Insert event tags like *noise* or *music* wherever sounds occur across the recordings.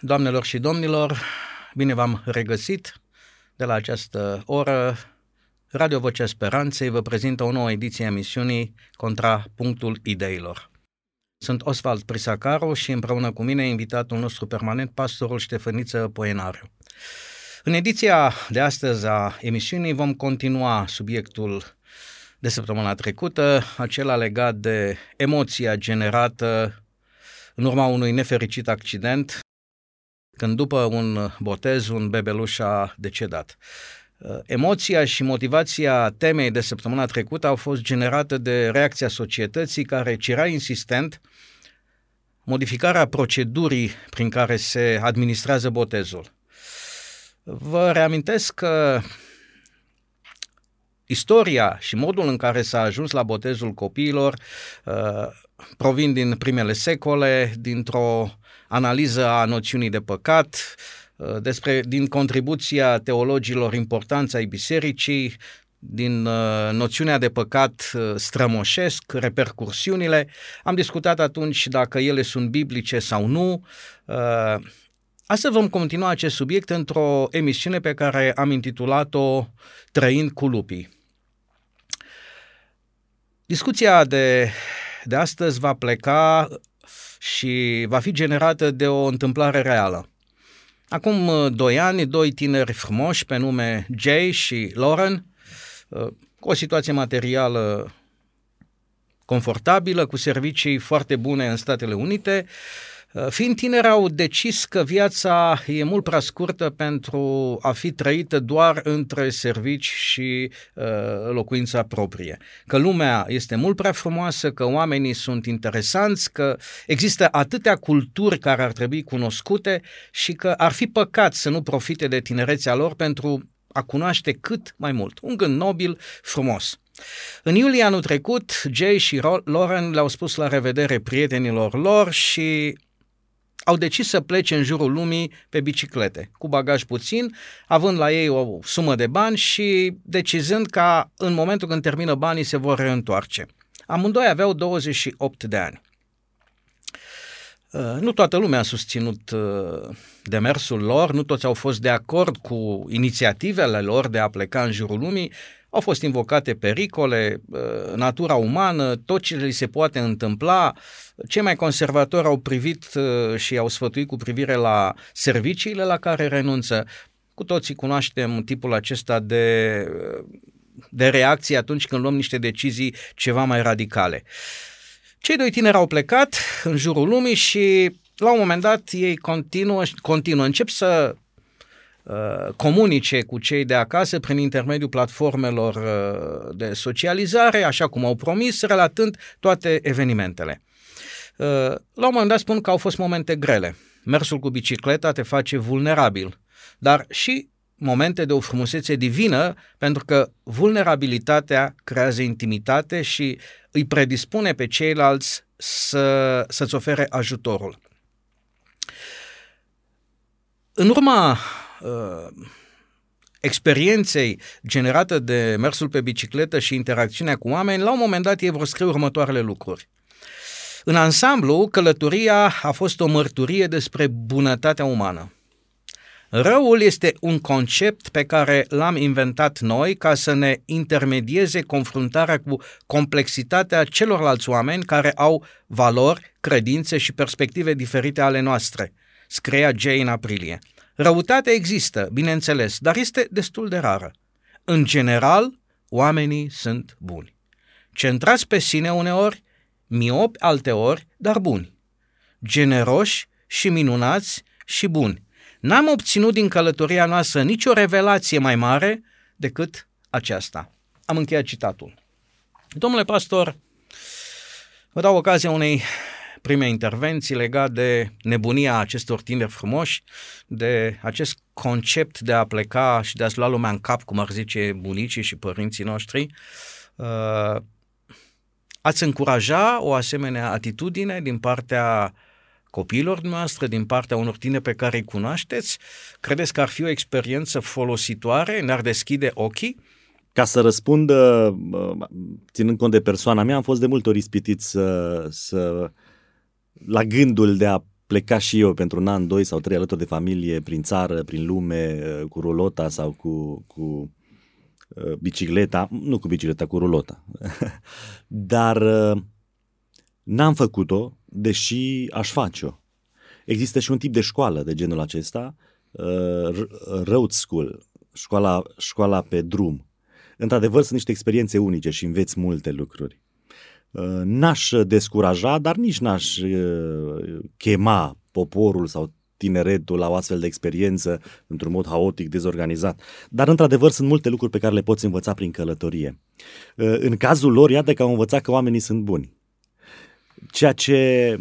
doamnelor și domnilor, bine v-am regăsit de la această oră. Radio Vocea Speranței vă prezintă o nouă ediție a emisiunii Contra Punctul Ideilor. Sunt Oswald Prisacaru și împreună cu mine invitatul nostru permanent, pastorul Ștefăniță Poenariu. În ediția de astăzi a emisiunii vom continua subiectul de săptămâna trecută, acela legat de emoția generată în urma unui nefericit accident, când după un botez un bebeluș a decedat. Emoția și motivația temei de săptămâna trecută au fost generate de reacția societății care cerea insistent modificarea procedurii prin care se administrează botezul. Vă reamintesc că istoria și modul în care s-a ajuns la botezul copiilor uh, provin din primele secole, dintr-o analiză a noțiunii de păcat, uh, despre, din contribuția teologilor importanța ai bisericii, din uh, noțiunea de păcat uh, strămoșesc, repercursiunile. Am discutat atunci dacă ele sunt biblice sau nu. Uh, Astăzi vom continua acest subiect într-o emisiune pe care am intitulat-o Trăind cu lupii. Discuția de, de astăzi va pleca și va fi generată de o întâmplare reală. Acum uh, doi ani, doi tineri frumoși pe nume Jay și Lauren, uh, cu o situație materială confortabilă, cu servicii foarte bune în Statele Unite, Uh, fiind tineri, au decis că viața e mult prea scurtă pentru a fi trăită doar între servici și uh, locuința proprie. Că lumea este mult prea frumoasă, că oamenii sunt interesanți, că există atâtea culturi care ar trebui cunoscute și că ar fi păcat să nu profite de tinerețea lor pentru a cunoaște cât mai mult. Un gând nobil, frumos. În iulie anul trecut, Jay și Lauren le-au spus la revedere prietenilor lor și au decis să plece în jurul lumii pe biciclete, cu bagaj puțin, având la ei o sumă de bani și decizând ca în momentul când termină banii se vor reîntoarce. Amândoi aveau 28 de ani. Uh, nu toată lumea a susținut uh, demersul lor, nu toți au fost de acord cu inițiativele lor de a pleca în jurul lumii, au fost invocate pericole, uh, natura umană, tot ce li se poate întâmpla. Cei mai conservatori au privit uh, și au sfătuit cu privire la serviciile la care renunță. Cu toții cunoaștem tipul acesta de, uh, de reacție atunci când luăm niște decizii ceva mai radicale. Cei doi tineri au plecat în jurul lumii și la un moment dat ei continuă, continuă încep să Uh, comunice cu cei de acasă prin intermediul platformelor uh, de socializare, așa cum au promis, relatând toate evenimentele. Uh, la un moment dat spun că au fost momente grele. Mersul cu bicicleta te face vulnerabil, dar și momente de o frumusețe divină, pentru că vulnerabilitatea creează intimitate și îi predispune pe ceilalți să, să-ți ofere ajutorul. În urma uh, experienței generată de mersul pe bicicletă și interacțiunea cu oameni, la un moment dat ei vor scrie următoarele lucruri. În ansamblu, călătoria a fost o mărturie despre bunătatea umană. Răul este un concept pe care l-am inventat noi ca să ne intermedieze confruntarea cu complexitatea celorlalți oameni care au valori, credințe și perspective diferite ale noastre, scria Jay în aprilie. Răutatea există, bineînțeles, dar este destul de rară. În general, oamenii sunt buni. Centrați pe sine uneori, miopi alteori, dar buni. Generoși și minunați și buni. N-am obținut din călătoria noastră nicio revelație mai mare decât aceasta. Am încheiat citatul. Domnule pastor, vă dau ocazia unei prime intervenții legat de nebunia acestor tineri frumoși, de acest concept de a pleca și de a-ți lua lumea în cap, cum ar zice bunicii și părinții noștri. Uh, ați încuraja o asemenea atitudine din partea copiilor noastre, din partea unor tineri pe care îi cunoașteți? Credeți că ar fi o experiență folositoare? Ne-ar deschide ochii? Ca să răspund, uh, ținând cont de persoana mea, am fost de multe ori ispitit să, să la gândul de a pleca și eu pentru un an, doi sau trei alături de familie, prin țară, prin lume, uh, cu rulota sau cu, cu uh, bicicleta, nu cu bicicleta, cu rulota. *laughs* Dar uh, n-am făcut-o, deși aș face-o. Există și un tip de școală de genul acesta, uh, road school, școala, școala pe drum. Într-adevăr, sunt niște experiențe unice și înveți multe lucruri. Uh, n-aș descuraja, dar nici n-aș uh, chema poporul sau tineretul la o astfel de experiență într-un mod haotic, dezorganizat. Dar, într-adevăr, sunt multe lucruri pe care le poți învăța prin călătorie. Uh, în cazul lor, iată că au învățat că oamenii sunt buni. Ceea ce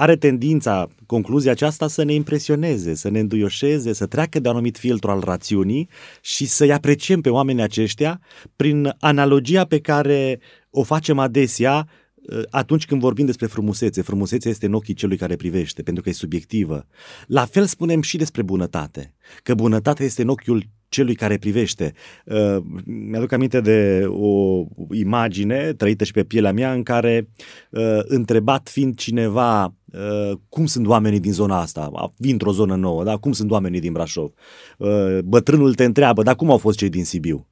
are tendința, concluzia aceasta, să ne impresioneze, să ne înduioșeze, să treacă de un anumit filtru al rațiunii și să-i apreciem pe oamenii aceștia prin analogia pe care o facem adesea uh, atunci când vorbim despre frumusețe. Frumusețea este în ochii celui care privește, pentru că e subiectivă. La fel spunem și despre bunătate, că bunătatea este în ochiul celui care privește. Uh, mi-aduc aminte de o imagine trăită și pe pielea mea în care uh, întrebat fiind cineva uh, cum sunt oamenii din zona asta, vin într-o zonă nouă, da? cum sunt oamenii din Brașov. Uh, bătrânul te întreabă, dar cum au fost cei din Sibiu?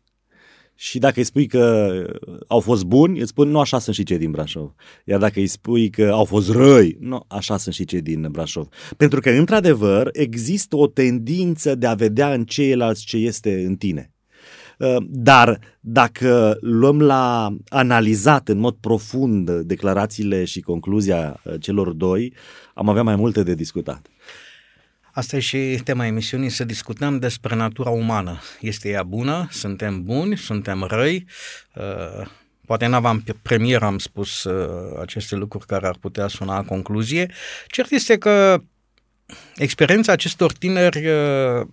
și dacă îi spui că au fost buni, îți spun, nu, așa sunt și cei din Brașov. Iar dacă îi spui că au fost răi, nu, așa sunt și cei din Brașov. Pentru că, într-adevăr, există o tendință de a vedea în ceilalți ce este în tine. Uh, dar dacă luăm la analizat în mod profund declarațiile și concluzia uh, celor doi, am avea mai multe de discutat. Asta e și tema emisiunii, să discutăm despre natura umană. Este ea bună? Suntem buni? Suntem răi? Uh, poate în avant premier am spus uh, aceste lucruri care ar putea suna a concluzie. Cert este că experiența acestor tineri uh,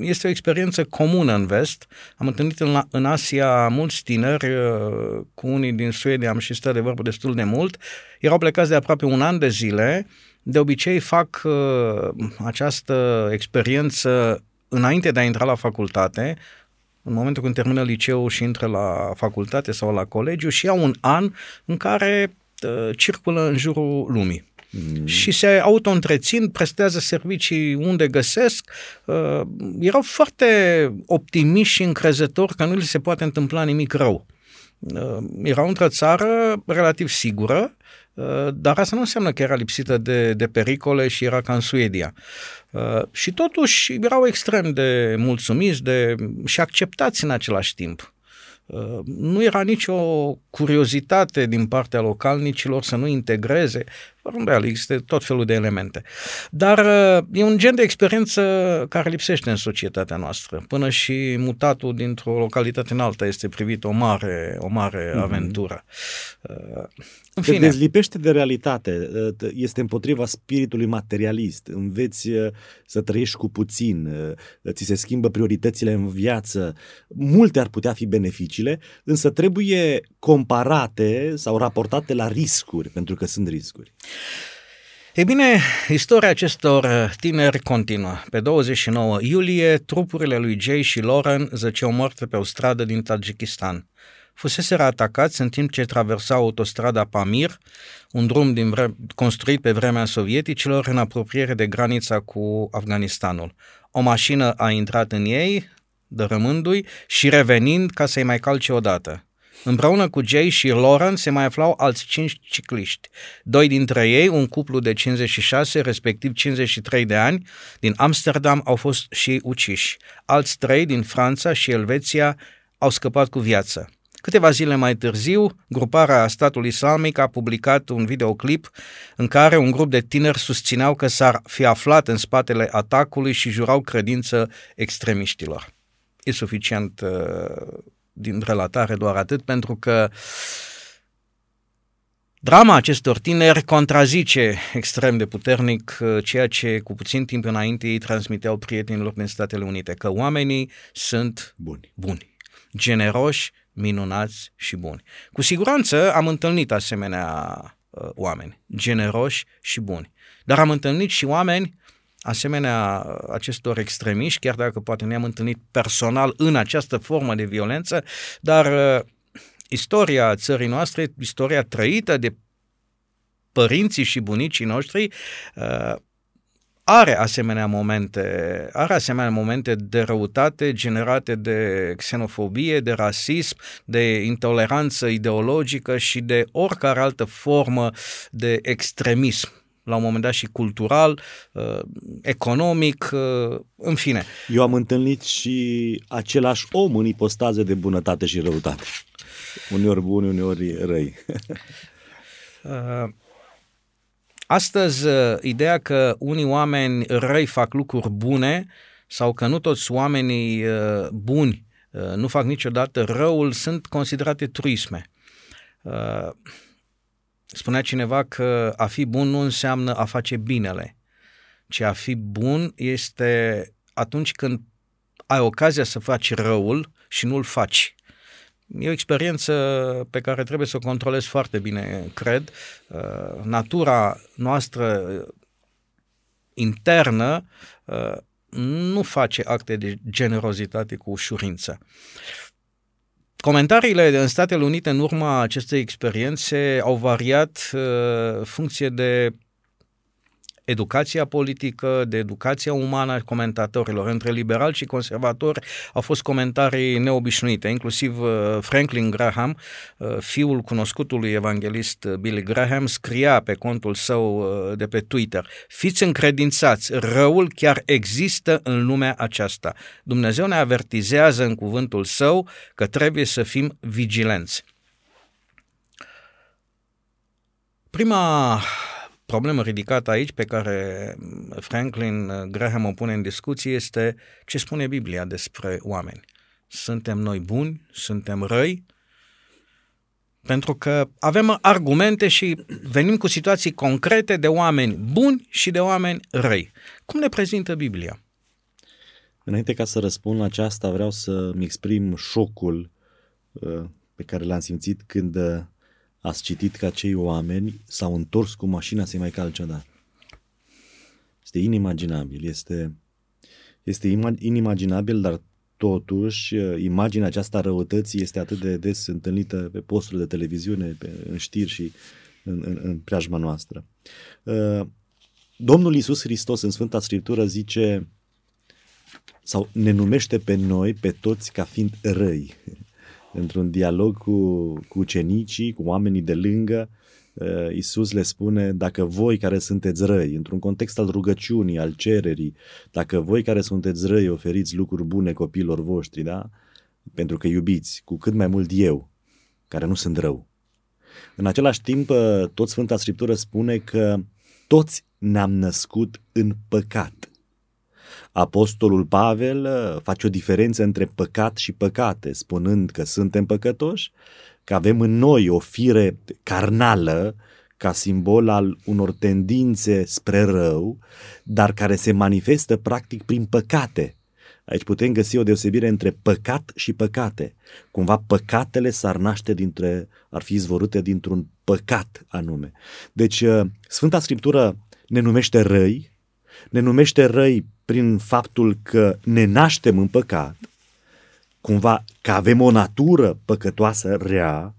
este o experiență comună în vest. Am întâlnit în, în Asia mulți tineri, cu unii din Suedia am și stat de vorbă destul de mult. Erau plecați de aproape un an de zile de obicei fac uh, această experiență înainte de a intra la facultate, în momentul când termină liceul și intră la facultate sau la colegiu și au un an în care uh, circulă în jurul lumii. Mm. Și se auto-întrețin, prestează servicii unde găsesc. Uh, erau foarte optimiști și încrezători că nu li se poate întâmpla nimic rău. Uh, erau într-o țară relativ sigură, Uh, dar asta nu înseamnă că era lipsită de, de pericole și era ca în Suedia. Uh, și totuși erau extrem de mulțumiți de, și acceptați în același timp. Uh, nu era nicio curiozitate din partea localnicilor să nu integreze, fără îndoială, există tot felul de elemente. Dar uh, e un gen de experiență care lipsește în societatea noastră. Până și mutatul dintr-o localitate în alta este privit o mare, o mare mm-hmm. aventură. Uh, în fine. Te dezlipește de realitate, este împotriva spiritului materialist, înveți să trăiești cu puțin, ți se schimbă prioritățile în viață, multe ar putea fi beneficiile, însă trebuie comparate sau raportate la riscuri, pentru că sunt riscuri. E bine, istoria acestor tineri continuă. Pe 29 iulie, trupurile lui Jay și Lauren zăceau moarte pe o stradă din Tajikistan. Fuseseră atacați în timp ce traversau autostrada Pamir, un drum din vre- construit pe vremea sovieticilor în apropiere de granița cu Afganistanul. O mașină a intrat în ei, dărâmându-i și revenind ca să-i mai calce odată. Împreună cu Jay și Lauren se mai aflau alți cinci cicliști. Doi dintre ei, un cuplu de 56, respectiv 53 de ani, din Amsterdam au fost și uciși. Alți trei din Franța și Elveția au scăpat cu viață. Câteva zile mai târziu, gruparea statului islamic a publicat un videoclip în care un grup de tineri susțineau că s-ar fi aflat în spatele atacului și jurau credință extremiștilor. E suficient uh, din relatare doar atât, pentru că Drama acestor tineri contrazice extrem de puternic uh, ceea ce cu puțin timp înainte ei transmiteau prietenilor din Statele Unite, că oamenii sunt buni, buni generoși, minunați și buni. Cu siguranță am întâlnit asemenea uh, oameni, generoși și buni. Dar am întâlnit și oameni asemenea acestor extremiști, chiar dacă poate ne-am întâlnit personal în această formă de violență, dar uh, istoria țării noastre, istoria trăită de părinții și bunicii noștri, uh, are asemenea momente, are asemenea momente de răutate generate de xenofobie, de rasism, de intoleranță ideologică și de oricare altă formă de extremism la un moment dat și cultural, uh, economic, uh, în fine. Eu am întâlnit și același om în ipostaze de bunătate și răutate. Uneori buni, uneori răi. *laughs* Uh, astăzi, ideea că unii oameni răi fac lucruri bune sau că nu toți oamenii buni nu fac niciodată răul sunt considerate truisme. Spunea cineva că a fi bun nu înseamnă a face binele, ci a fi bun este atunci când ai ocazia să faci răul și nu-l faci. E o experiență pe care trebuie să o controlezi foarte bine, cred. Uh, natura noastră internă uh, nu face acte de generozitate cu ușurință. Comentariile în Statele Unite în urma acestei experiențe au variat uh, funcție de educația politică, de educația umană a comentatorilor. Între liberali și conservatori au fost comentarii neobișnuite, inclusiv uh, Franklin Graham, uh, fiul cunoscutului evanghelist Billy Graham, scria pe contul său uh, de pe Twitter, fiți încredințați, răul chiar există în lumea aceasta. Dumnezeu ne avertizează în cuvântul său că trebuie să fim vigilenți. Prima problemă ridicată aici pe care Franklin Graham o pune în discuție este ce spune Biblia despre oameni. Suntem noi buni? Suntem răi? Pentru că avem argumente și venim cu situații concrete de oameni buni și de oameni răi. Cum ne prezintă Biblia? Înainte ca să răspund la aceasta, vreau să-mi exprim șocul uh, pe care l-am simțit când uh, ați citit că acei oameni s-au întors cu mașina să-i mai calce odată. Este inimaginabil, este, este inimaginabil, dar totuși imaginea aceasta răutății este atât de des întâlnită pe posturi de televiziune, pe, în știri și în, în, în preajma noastră. Uh, Domnul Iisus Hristos în Sfânta Scriptură zice sau ne numește pe noi, pe toți, ca fiind răi într-un dialog cu, cu ucenicii, cu oamenii de lângă, uh, Iisus le spune, dacă voi care sunteți răi, într-un context al rugăciunii, al cererii, dacă voi care sunteți răi oferiți lucruri bune copiilor voștri, da? pentru că iubiți, cu cât mai mult eu, care nu sunt rău. În același timp, uh, tot Sfânta Scriptură spune că toți ne-am născut în păcat. Apostolul Pavel uh, face o diferență între păcat și păcate, spunând că suntem păcătoși, că avem în noi o fire carnală ca simbol al unor tendințe spre rău, dar care se manifestă practic prin păcate. Aici putem găsi o deosebire între păcat și păcate. Cumva păcatele s-ar naște dintre, ar fi izvorute dintr-un păcat anume. Deci uh, Sfânta Scriptură ne numește răi, ne numește răi prin faptul că ne naștem în păcat, cumva că avem o natură păcătoasă rea,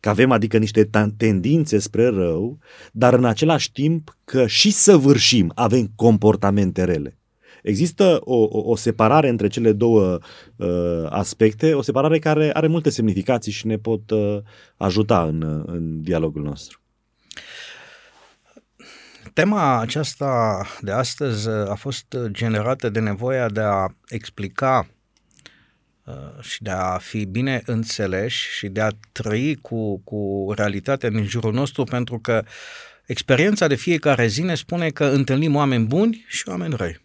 că avem adică niște tendințe spre rău, dar în același timp că și săvârșim, avem comportamente rele. Există o, o, o separare între cele două uh, aspecte, o separare care are multe semnificații și ne pot uh, ajuta în, în dialogul nostru. Tema aceasta de astăzi uh, a fost uh, generată de nevoia de a explica uh, și de a fi bine înțeleși și de a trăi cu, cu realitatea din jurul nostru, pentru că experiența de fiecare zi ne spune că întâlnim oameni buni și oameni răi.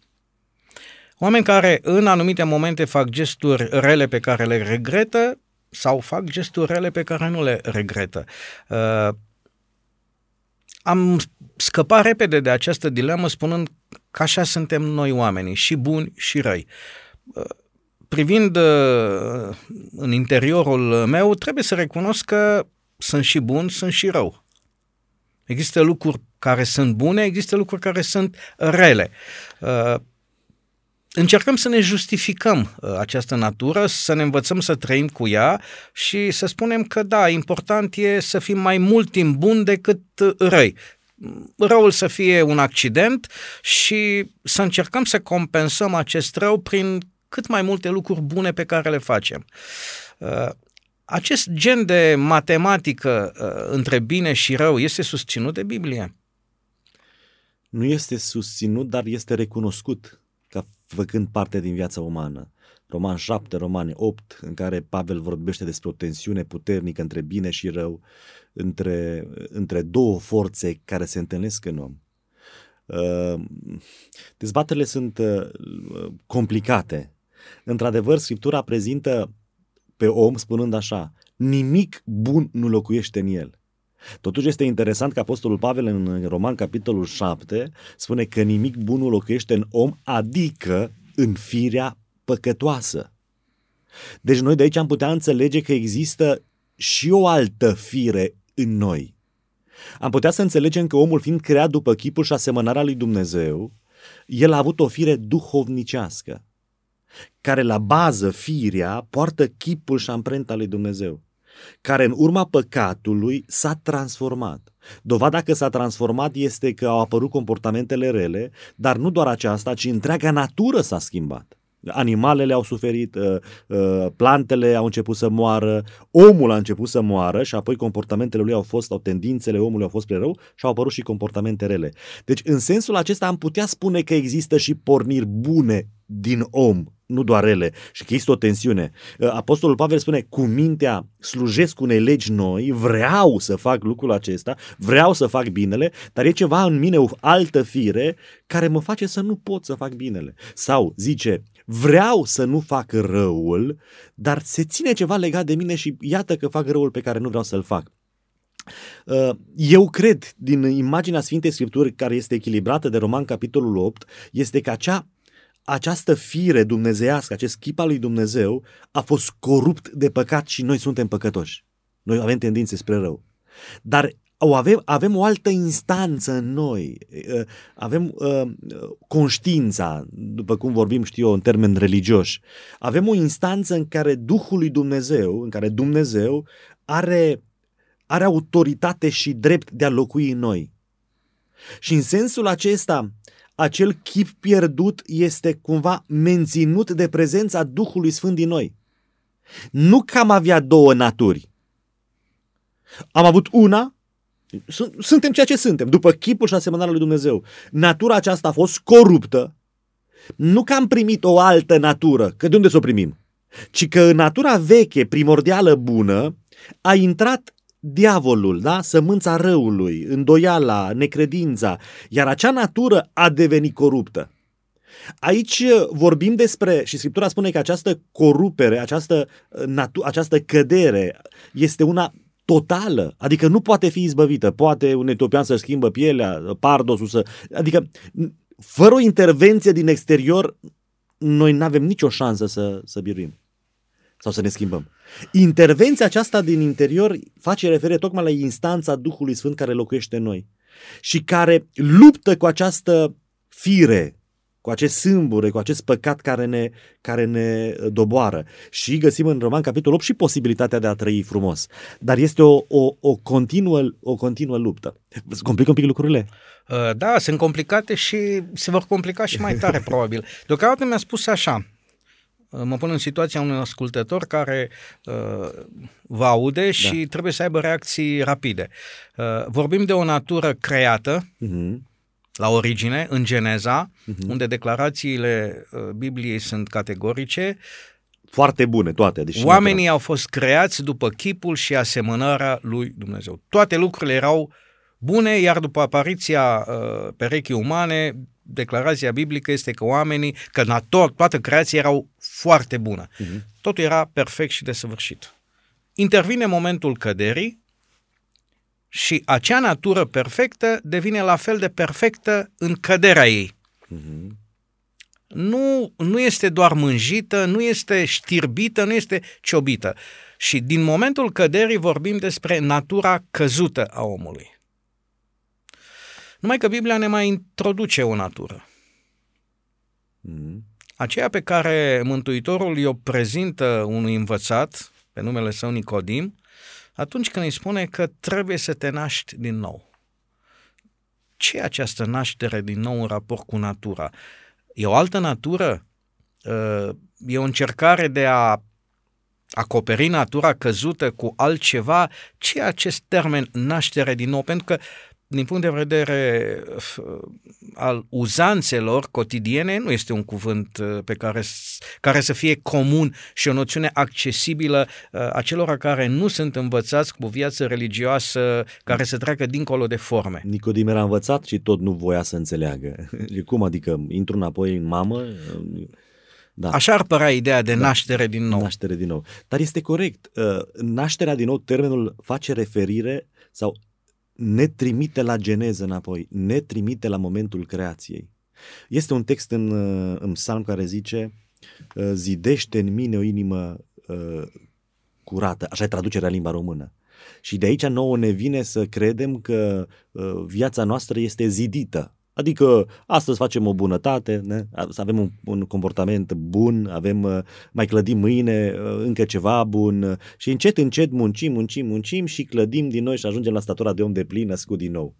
Oameni care în anumite momente fac gesturi rele pe care le regretă sau fac gesturi rele pe care nu le regretă am scăpat repede de această dilemă spunând că așa suntem noi oamenii, și buni și răi. Privind uh, în interiorul meu, trebuie să recunosc că sunt și bun, sunt și rău. Există lucruri care sunt bune, există lucruri care sunt rele. Uh, încercăm să ne justificăm uh, această natură, să ne învățăm să trăim cu ea și să spunem că da, important e să fim mai mult timp buni decât uh, răi. răul să fie un accident și să încercăm să compensăm acest rău prin cât mai multe lucruri bune pe care le facem. Uh, acest gen de matematică uh, între bine și rău este susținut de Biblie? Nu este susținut, dar este recunoscut ca făcând parte din viața umană. Roman 7, Romani 8, în care Pavel vorbește despre o tensiune puternică între bine și rău, între, între două forțe care se întâlnesc în om. Uh, dezbaterile sunt uh, complicate. Într-adevăr, Scriptura prezintă pe om spunând așa, nimic bun nu locuiește în el. Totuși este interesant că Apostolul Pavel în Roman capitolul 7 spune că nimic bun nu locuiește în om, adică în firea păcătoasă. Deci noi de aici am putea înțelege că există și o altă fire în noi. Am putea să înțelegem că omul fiind creat după chipul și asemănarea lui Dumnezeu, el a avut o fire duhovnicească, care la bază, firea, poartă chipul și amprenta lui Dumnezeu, care în urma păcatului s-a transformat. Dovada că s-a transformat este că au apărut comportamentele rele, dar nu doar aceasta, ci întreaga natură s-a schimbat. Animalele au suferit, uh, uh, plantele au început să moară, omul a început să moară și apoi comportamentele lui au fost, sau tendințele omului au fost spre rău și au apărut și comportamente rele. Deci, în sensul acesta, am putea spune că există și porniri bune din om, nu doar ele, și că există o tensiune. Uh, Apostolul Pavel spune, cu mintea slujesc unei legi noi, vreau să fac lucrul acesta, vreau să fac binele, dar e ceva în mine, o altă fire, care mă face să nu pot să fac binele. Sau, zice, vreau să nu fac răul, dar se ține ceva legat de mine și iată că fac răul pe care nu vreau să-l fac. Uh, eu cred, din imaginea Sfintei Scripturi, care este echilibrată de Roman capitolul 8, este că acea, această fire dumnezeiască, acest chip al lui Dumnezeu, a fost corupt de păcat și noi suntem păcătoși. Noi avem tendințe spre rău. Dar o avem, avem o altă instanță în noi, avem uh, conștiința, după cum vorbim, știu eu, în termeni religioși, avem o instanță în care Duhul lui Dumnezeu, în care Dumnezeu are, are autoritate și drept de a locui în noi. Și în sensul acesta, acel chip pierdut este cumva menținut de prezența Duhului Sfânt din noi. Nu că am avea două naturi. Am avut una suntem ceea ce suntem, după chipul și asemănarea lui Dumnezeu. Natura aceasta a fost coruptă, nu că am primit o altă natură, că de unde să o primim, ci că în natura veche, primordială, bună, a intrat diavolul, da? sămânța răului, îndoiala, necredința, iar acea natură a devenit coruptă. Aici vorbim despre, și Scriptura spune că această corupere, această, natu- această cădere este una totală, adică nu poate fi izbăvită. Poate un etiopian să schimbă pielea, pardosul să... Adică fără o intervenție din exterior, noi nu avem nicio șansă să, să biruim sau să ne schimbăm. Intervenția aceasta din interior face referire tocmai la instanța Duhului Sfânt care locuiește în noi și care luptă cu această fire cu acest sâmbure, cu acest păcat care ne, care ne uh, doboară. Și găsim în Roman, capitolul 8, și posibilitatea de a trăi frumos. Dar este o, o, o, continuă, o continuă luptă. Se complică un pic lucrurile? Uh, da, sunt complicate și se vor complica și mai tare, *laughs* probabil. Deocamdată mi-a spus așa, uh, mă pun în situația unui ascultător care uh, vă aude și da. trebuie să aibă reacții rapide. Uh, vorbim de o natură creată, uh-huh la origine, în Geneza, uh-huh. unde declarațiile uh, Bibliei sunt categorice. Foarte bune toate. Deși Oamenii au fost creați după chipul și asemănarea lui Dumnezeu. Toate lucrurile erau bune, iar după apariția uh, perechii umane, declarația biblică este că oamenii, că nator, toată creația erau foarte bună. Uh-huh. Totul era perfect și desăvârșit. Intervine momentul căderii, și acea natură perfectă devine la fel de perfectă în căderea ei. Uh-huh. Nu, nu este doar mânjită, nu este știrbită, nu este ciobită. Și din momentul căderii vorbim despre natura căzută a omului. Numai că Biblia ne mai introduce o natură. Mm. Aceea pe care Mântuitorul o prezintă unui învățat, pe numele său Nicodim, atunci când îi spune că trebuie să te naști din nou. ce e această naștere din nou în raport cu natura? E o altă natură? Uh, e o încercare de a acoperi natura căzută cu altceva? Ce e acest termen naștere din nou? Pentru că din punct de vedere uh, al uzanțelor cotidiene, nu este un cuvânt uh, pe care, care să fie comun și o noțiune accesibilă uh, acelora care nu sunt învățați cu o viață religioasă care să treacă dincolo de forme. Nicodim era învățat și tot nu voia să înțeleagă. *laughs* Cum adică intru înapoi în mamă? Da. Așa ar părea ideea de da. naștere din nou. Naștere din nou. Dar este corect. Nașterea din nou, termenul face referire sau ne trimite la geneză înapoi, ne trimite la momentul creației. Este un text în, uh, în psalm care zice uh, zidește în mine o inimă uh, curată, așa e traducerea în limba română. Și de aici nouă ne vine să credem că uh, viața noastră este zidită Adică astăzi facem o bunătate, ne? să avem un, un comportament bun, avem uh, mai clădim mâine uh, încă ceva bun uh, și încet, încet muncim, muncim, muncim și clădim din noi și ajungem la statura de om de plin născut din nou.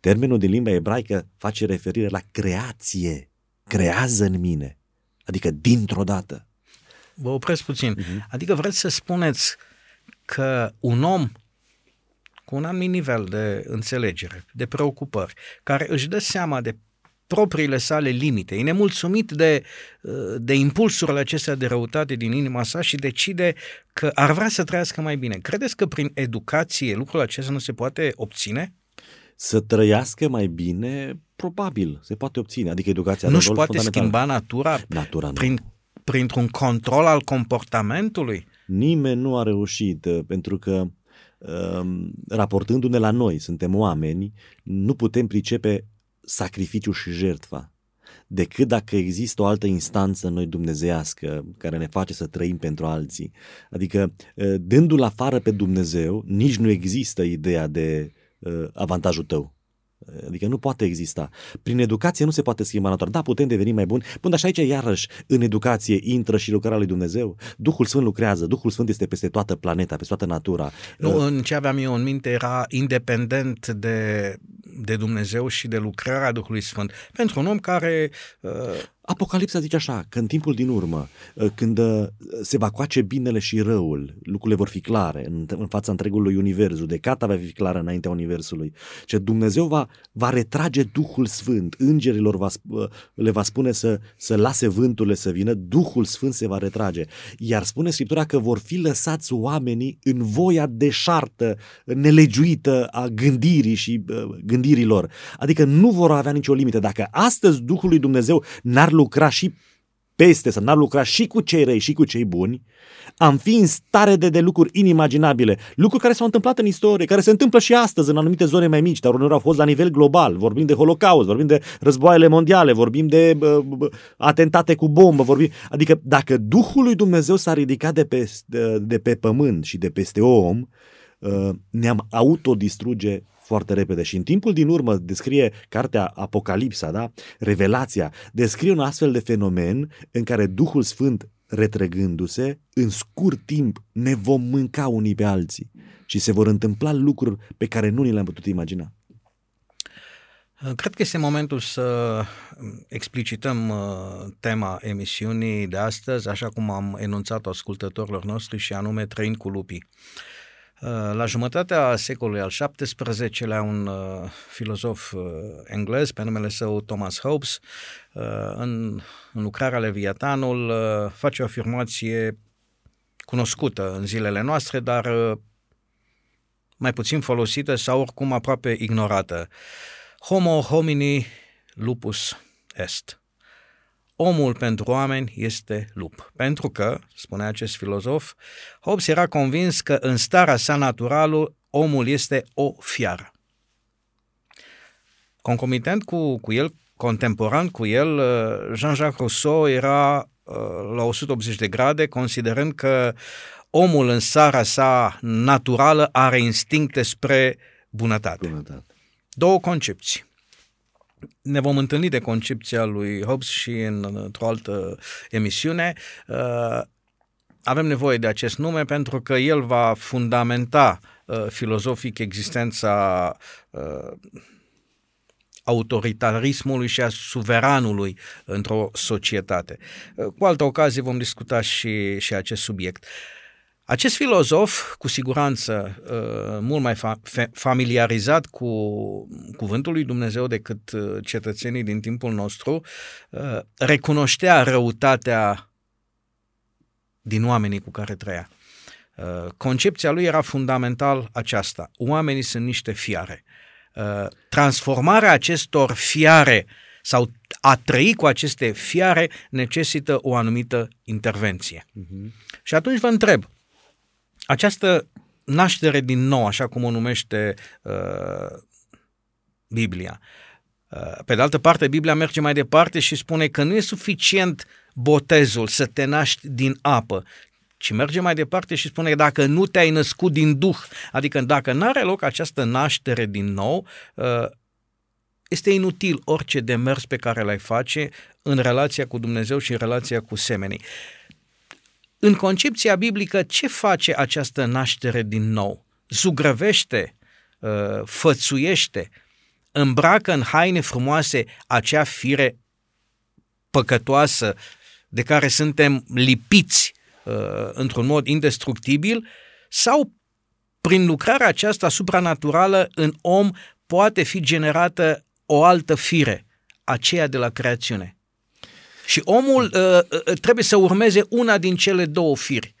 Termenul din limba ebraică face referire la creație, creează în mine, adică dintr-o dată. Vă opresc puțin. Uh-huh. Adică vreți să spuneți că un om cu un anumit nivel de înțelegere, de preocupări, care își dă seama de propriile sale limite, e nemulțumit de, de impulsurile acestea de răutate din inima sa și decide că ar vrea să trăiască mai bine. Credeți că prin educație lucrul acesta nu se poate obține? Să trăiască mai bine, probabil, se poate obține. Adică educația nu-și poate schimba natura, natura prin, nu. printr-un control al comportamentului? Nimeni nu a reușit, pentru că Ehm, raportându-ne la noi, suntem oameni, nu putem pricepe sacrificiu și jertfa decât dacă există o altă instanță noi dumnezeiască care ne face să trăim pentru alții. Adică, dându-l afară pe Dumnezeu, nici nu există ideea de avantajul tău. Adică nu poate exista. Prin educație nu se poate schimba natura. Da, putem deveni mai buni. Bun, dar și aici iarăși în educație intră și lucrarea lui Dumnezeu. Duhul Sfânt lucrează. Duhul Sfânt este peste toată planeta, peste toată natura. Nu, în ce aveam eu în minte era independent de, de Dumnezeu și de lucrarea Duhului Sfânt. Pentru un om care uh, Apocalipsa zice așa, că în timpul din urmă, ă, când ă, se va coace binele și răul, lucrurile vor fi clare în, în fața întregului univers, judecata va fi clară înaintea universului, ce Dumnezeu va, va retrage Duhul Sfânt, îngerilor va, ă, le va spune să, să lase vânturile să vină, Duhul Sfânt se va retrage. Iar spune Scriptura că vor fi lăsați oamenii în voia deșartă, nelegiuită a gândirii și gândirilor. Adică nu vor avea nicio limită. Dacă astăzi Duhul lui Dumnezeu n-ar lucra și peste, să n-ar lucra și cu cei răi și cu cei buni, am fi în stare de, de lucruri inimaginabile, lucruri care s-au întâmplat în istorie, care se întâmplă și astăzi în anumite zone mai mici, dar uneori au fost la nivel global. Vorbim de Holocaust, vorbim de războaiele mondiale, vorbim de uh, atentate cu bombă, vorbim... Adică dacă Duhul lui Dumnezeu s-a ridicat de pe, de, de pe pământ și de peste om, uh, ne-am autodistruge foarte repede și în timpul din urmă descrie cartea Apocalipsa, da? Revelația, descrie un astfel de fenomen în care Duhul Sfânt retrăgându-se, în scurt timp ne vom mânca unii pe alții și se vor întâmpla lucruri pe care nu ni le-am putut imagina. Cred că este momentul să explicităm uh, tema emisiunii de astăzi, așa cum am enunțat ascultătorilor noștri și anume Trăind cu lupii. Uh, la jumătatea secolului al XVII-lea, un uh, filozof uh, englez pe numele său Thomas Hobbes, în, în lucrarea Leviatanul, face o afirmație cunoscută în zilele noastre, dar mai puțin folosită sau oricum aproape ignorată. Homo homini lupus est omul pentru oameni este lup. Pentru că, spunea acest filozof, Hobbes era convins că în starea sa naturală omul este o fiară. Concomitent cu, cu el, contemporan cu el, uh, Jean-Jacques Rousseau era uh, la 180 de grade, considerând că omul în starea sa naturală are instincte spre bunătate. bunătate. Două concepții ne vom întâlni de concepția lui Hobbes și în, într-o altă emisiune. Uh, avem nevoie de acest nume pentru că el va fundamenta uh, filozofic existența uh, autoritarismului și a suveranului într-o societate. Cu altă ocazie vom discuta și, și acest subiect. Acest filozof, cu siguranță uh, mult mai fa- familiarizat cu cuvântul lui Dumnezeu decât uh, cetățenii din timpul nostru, uh, recunoștea răutatea din oamenii cu care trăia. Concepția lui era fundamental aceasta. Oamenii sunt niște fiare. Transformarea acestor fiare sau a trăi cu aceste fiare necesită o anumită intervenție. Uh-huh. Și atunci vă întreb, această naștere din nou, așa cum o numește uh, Biblia. Uh, pe de altă parte, Biblia merge mai departe și spune că nu e suficient botezul să te naști din apă, ci merge mai departe și spune că dacă nu te-ai născut din Duh, adică dacă nu are loc această naștere din nou, uh, este inutil orice demers pe care l-ai face în relația cu Dumnezeu și în relația cu semenii. În concepția biblică, ce face această naștere din nou? Zugrăvește, uh, fățuiește, îmbracă în haine frumoase acea fire păcătoasă de care suntem lipiți uh, într-un mod indestructibil sau prin lucrarea aceasta supranaturală în om poate fi generată o altă fire, aceea de la creațiune. Și omul uh, uh, trebuie să urmeze una din cele două firi.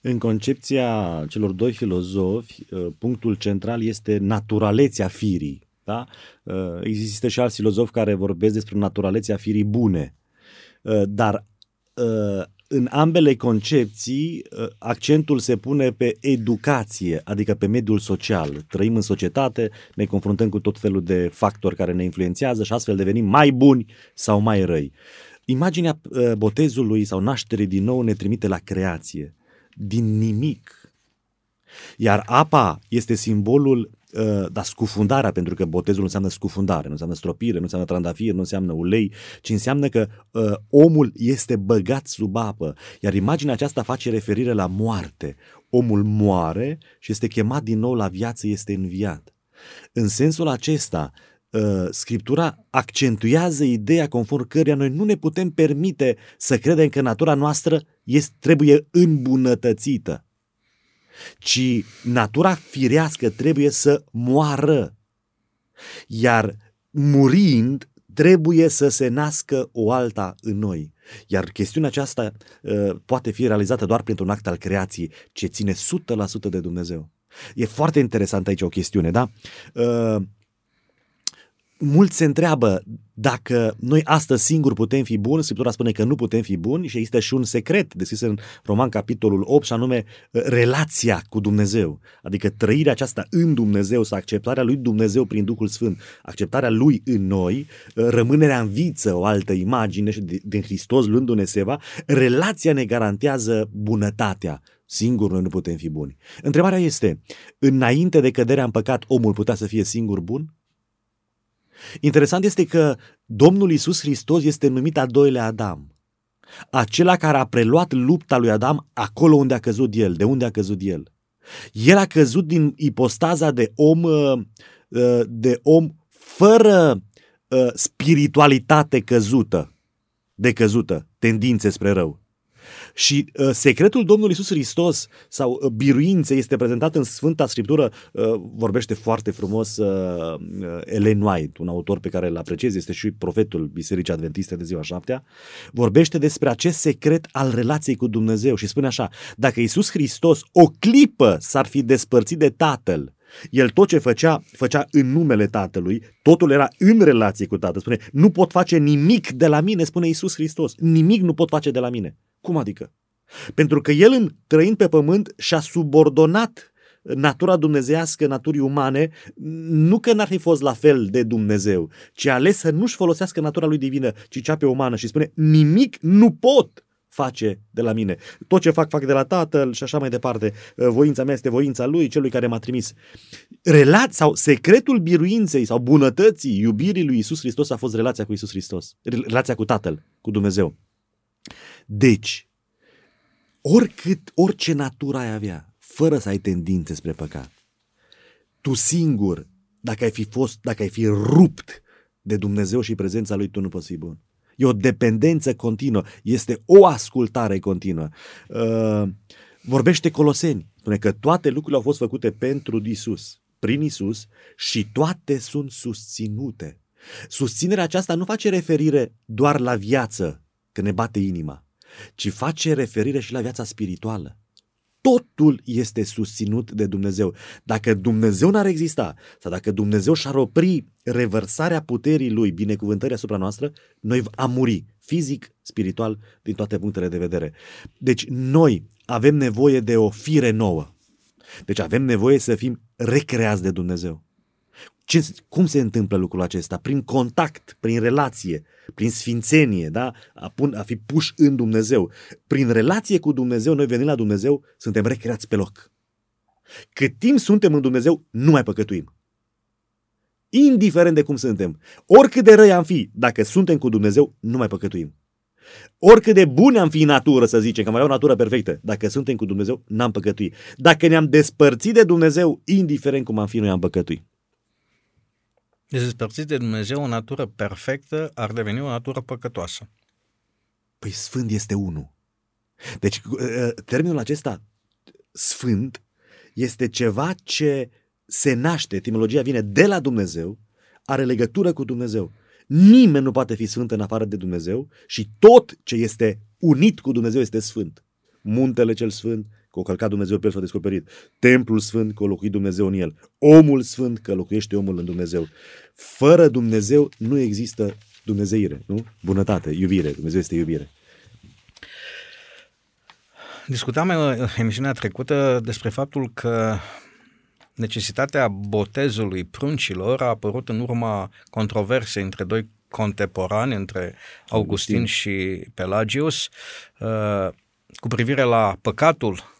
În concepția celor doi filozofi, uh, punctul central este naturalețea firii. Da? Uh, există și alți filozofi care vorbesc despre naturalețea firii bune. Uh, dar uh, în ambele concepții accentul se pune pe educație, adică pe mediul social. Trăim în societate, ne confruntăm cu tot felul de factori care ne influențează și astfel devenim mai buni sau mai răi. Imaginea uh, botezului sau nașterii din nou ne trimite la creație, din nimic. Iar apa este simbolul, uh, da, scufundarea, pentru că botezul nu înseamnă scufundare, nu înseamnă stropire, nu înseamnă trandafir, nu înseamnă ulei, ci înseamnă că uh, omul este băgat sub apă. Iar imaginea aceasta face referire la moarte. Omul moare și este chemat din nou la viață, este înviat. În sensul acesta, Uh, Scriptura accentuează ideea conform căreia noi nu ne putem permite să credem că natura noastră este, trebuie îmbunătățită, ci natura firească trebuie să moară. Iar murind, trebuie să se nască o alta în noi. Iar chestiunea aceasta uh, poate fi realizată doar printr-un act al creației, ce ține 100% de Dumnezeu. E foarte interesant aici o chestiune, da? Uh, mulți se întreabă dacă noi astăzi singuri putem fi buni, Scriptura spune că nu putem fi buni și există și un secret deschis în Roman capitolul 8 și anume uh, relația cu Dumnezeu, adică trăirea aceasta în Dumnezeu sau acceptarea lui Dumnezeu prin Duhul Sfânt, acceptarea lui în noi, uh, rămânerea în viță, o altă imagine și din Hristos luându-ne seva, relația ne garantează bunătatea, Singur noi nu putem fi buni. Întrebarea este, înainte de căderea în păcat, omul putea să fie singur bun? Interesant este că Domnul Isus Hristos este numit al doilea Adam. Acela care a preluat lupta lui Adam acolo unde a căzut el, de unde a căzut el. El a căzut din ipostaza de om, uh, uh, de om fără uh, spiritualitate căzută, decăzută, tendințe spre rău. Și uh, secretul Domnului Isus Hristos sau uh, biruințe este prezentat în Sfânta Scriptură, uh, vorbește foarte frumos uh, uh, Ellen White, un autor pe care îl apreciez, este și profetul Bisericii Adventiste de ziua șaptea, vorbește despre acest secret al relației cu Dumnezeu și spune așa, dacă Isus Hristos o clipă s-ar fi despărțit de Tatăl, el tot ce făcea, făcea în numele Tatălui, totul era în relație cu Tatăl. Spune, nu pot face nimic de la mine, spune Isus Hristos. Nimic nu pot face de la mine. Cum adică? Pentru că el, trăind pe pământ, și-a subordonat natura dumnezească naturii umane, nu că n-ar fi fost la fel de Dumnezeu, ci a ales să nu-și folosească natura lui divină, ci cea pe umană și spune, nimic nu pot face de la mine. Tot ce fac, fac de la Tatăl și așa mai departe. Voința mea este voința lui, celui care m-a trimis. Relat sau secretul biruinței sau bunătății, iubirii lui Isus Hristos a fost relația cu Isus Hristos. Relația cu Tatăl, cu Dumnezeu. Deci, oricât, orice natură ai avea, fără să ai tendințe spre păcat, tu singur, dacă ai fi fost, dacă ai fi rupt de Dumnezeu și prezența Lui, tu nu poți fi bun. E o dependență continuă, este o ascultare continuă. Uh, vorbește Coloseni, spune că toate lucrurile au fost făcute pentru Isus, prin Isus și toate sunt susținute. Susținerea aceasta nu face referire doar la viață, că ne bate inima, ci face referire și la viața spirituală totul este susținut de Dumnezeu. Dacă Dumnezeu n-ar exista sau dacă Dumnezeu și-ar opri revărsarea puterii Lui, binecuvântării asupra noastră, noi am muri fizic, spiritual, din toate punctele de vedere. Deci noi avem nevoie de o fire nouă. Deci avem nevoie să fim recreați de Dumnezeu. Ce, cum se întâmplă lucrul acesta? Prin contact, prin relație, prin sfințenie, da? a, pun, a fi puși în Dumnezeu. Prin relație cu Dumnezeu, noi venim la Dumnezeu, suntem recreați pe loc. Cât timp suntem în Dumnezeu, nu mai păcătuim. Indiferent de cum suntem. Oricât de răi am fi, dacă suntem cu Dumnezeu, nu mai păcătuim. Oricât de bune am fi în natură, să zicem, că mai avea o natură perfectă, dacă suntem cu Dumnezeu, n-am păcătuit. Dacă ne-am despărțit de Dumnezeu, indiferent cum am fi, noi am păcătuit. Despărțit de Dumnezeu, o natură perfectă ar deveni o natură păcătoasă. Păi sfânt este unul. Deci ă, termenul acesta, sfânt, este ceva ce se naște, etimologia vine de la Dumnezeu, are legătură cu Dumnezeu. Nimeni nu poate fi sfânt în afară de Dumnezeu și tot ce este unit cu Dumnezeu este sfânt. Muntele cel sfânt, că o călcat Dumnezeu pe el s-a descoperit. Templul sfânt, că o locuit Dumnezeu în el. Omul sfânt, că locuiește omul în Dumnezeu. Fără Dumnezeu nu există Dumnezeire, nu? Bunătate, iubire. Dumnezeu este iubire. Discutam în emisiunea trecută despre faptul că necesitatea botezului pruncilor a apărut în urma controversei între doi contemporani, între Augustin, Augustin. și Pelagius, uh, cu privire la păcatul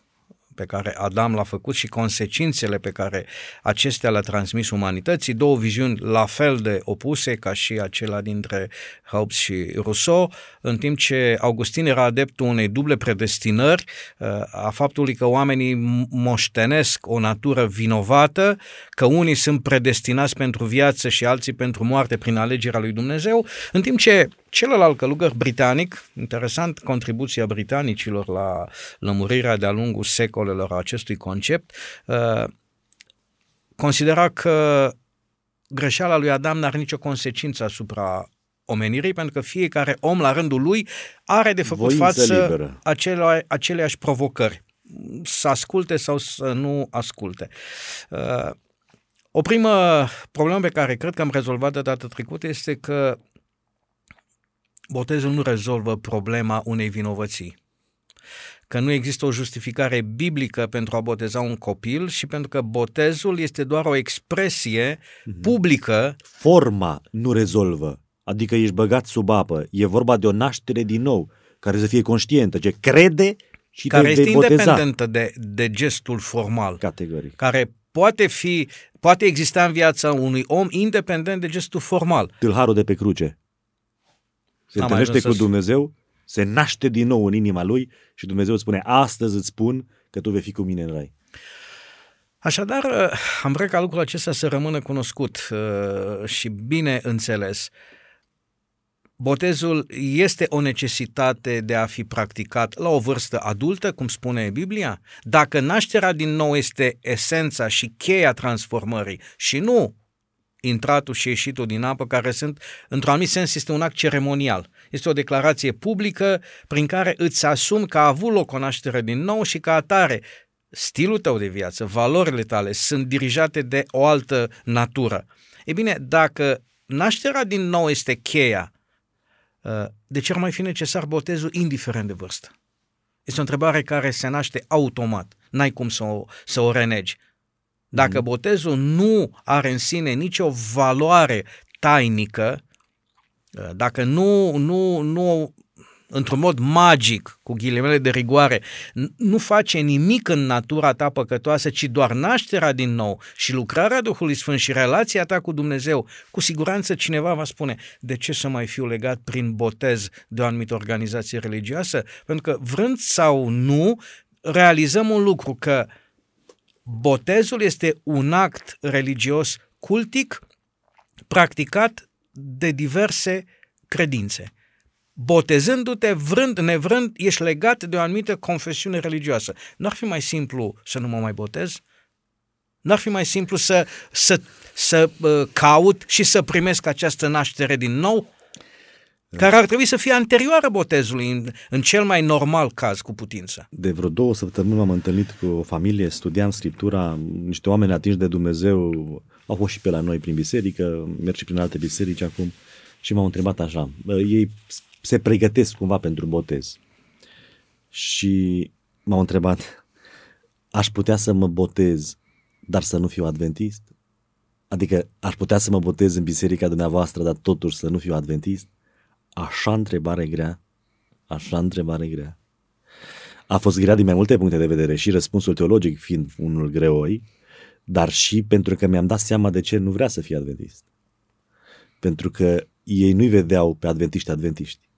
pe care Adam l-a făcut și consecințele pe care acestea le-a transmis umanității, două viziuni la fel de opuse ca și acela dintre Hobbes și Rousseau, în timp ce Augustin era adeptul unei duble predestinări uh, a faptului că oamenii moștenesc o natură vinovată, că unii sunt predestinați pentru viață și alții pentru moarte prin alegerea lui Dumnezeu, în timp ce Celălalt călugăr britanic, interesant contribuția britanicilor la lămurirea de-a lungul secolelor a acestui concept, uh, considera că greșeala lui Adam n-are nicio consecință asupra omenirii, pentru că fiecare om la rândul lui are de făcut Voință față acelea, aceleași provocări. Să asculte sau să nu asculte. Uh, o primă problemă pe care cred că am rezolvat-o data trecută este că botezul nu rezolvă problema unei vinovății. Că nu există o justificare biblică pentru a boteza un copil și pentru că botezul este doar o expresie mm-hmm. publică. Forma nu rezolvă. Adică ești băgat sub apă. E vorba de o naștere din nou, care să fie conștientă, ce crede și care este boteza. independentă de, de gestul formal. Categoric. Care poate fi, poate exista în viața unui om independent de gestul formal. Tâlharul de pe cruce se Am întâlnește cu Dumnezeu, se naște din nou în inima lui și Dumnezeu spune, astăzi îți spun că tu vei fi cu mine în rai. Așadar, uh, am vrea ca lucrul acesta să rămână cunoscut uh, și bine înțeles. Botezul este o necesitate de a fi practicat la o vârstă adultă, cum spune Biblia? Dacă nașterea din nou este esența și cheia transformării și nu intratul și ieșitul din apă, care sunt, într-un anumit sens, este un act ceremonial. Este o declarație publică prin care îți asumi că a avut loc o naștere din nou și ca atare stilul tău de viață, valorile tale sunt dirijate de o altă natură. E bine, dacă nașterea din nou este cheia, uh, de ce ar mai fi necesar botezul indiferent de vârstă? Este o întrebare care se naște automat. N-ai cum să o, să o renegi. Dacă mhm. botezul nu are în sine nicio valoare tainică, dacă nu, nu, nu într-un mod magic, cu ghilimele de rigoare, nu face nimic în natura ta păcătoasă, ci doar nașterea din nou și lucrarea Duhului Sfânt și relația ta cu Dumnezeu, cu siguranță cineva va spune, de ce să mai fiu legat prin botez de o anumită organizație religioasă? Pentru că vrând sau nu, realizăm un lucru, că uh, Botezul este un act religios cultic practicat de diverse credințe. Botezându-te, vrând, nevrând, ești legat de o anumită confesiune religioasă. Nu ar fi mai simplu să nu mă mai botez? N-ar fi mai simplu să, să, să uh, caut și să primesc această naștere din nou? Care ar trebui să fie anterioară botezului, în, în cel mai normal caz, cu putință. De vreo două săptămâni m-am întâlnit cu o familie, studiam Scriptura, niște oameni atinși de Dumnezeu, au fost și pe la noi prin biserică, merg și prin alte biserici acum și m-au întrebat așa, ei se pregătesc cumva pentru botez și m-au întrebat, aș putea să mă botez, dar să nu fiu adventist? Adică aș putea să mă botez în biserica dumneavoastră, dar totuși să nu fiu adventist? Așa întrebare grea, așa întrebare grea. A fost grea din mai multe puncte de vedere și răspunsul teologic fiind unul greoi, dar și pentru că mi-am dat seama de ce nu vrea să fie adventist. Pentru că ei nu-i vedeau pe adventiști adventiști.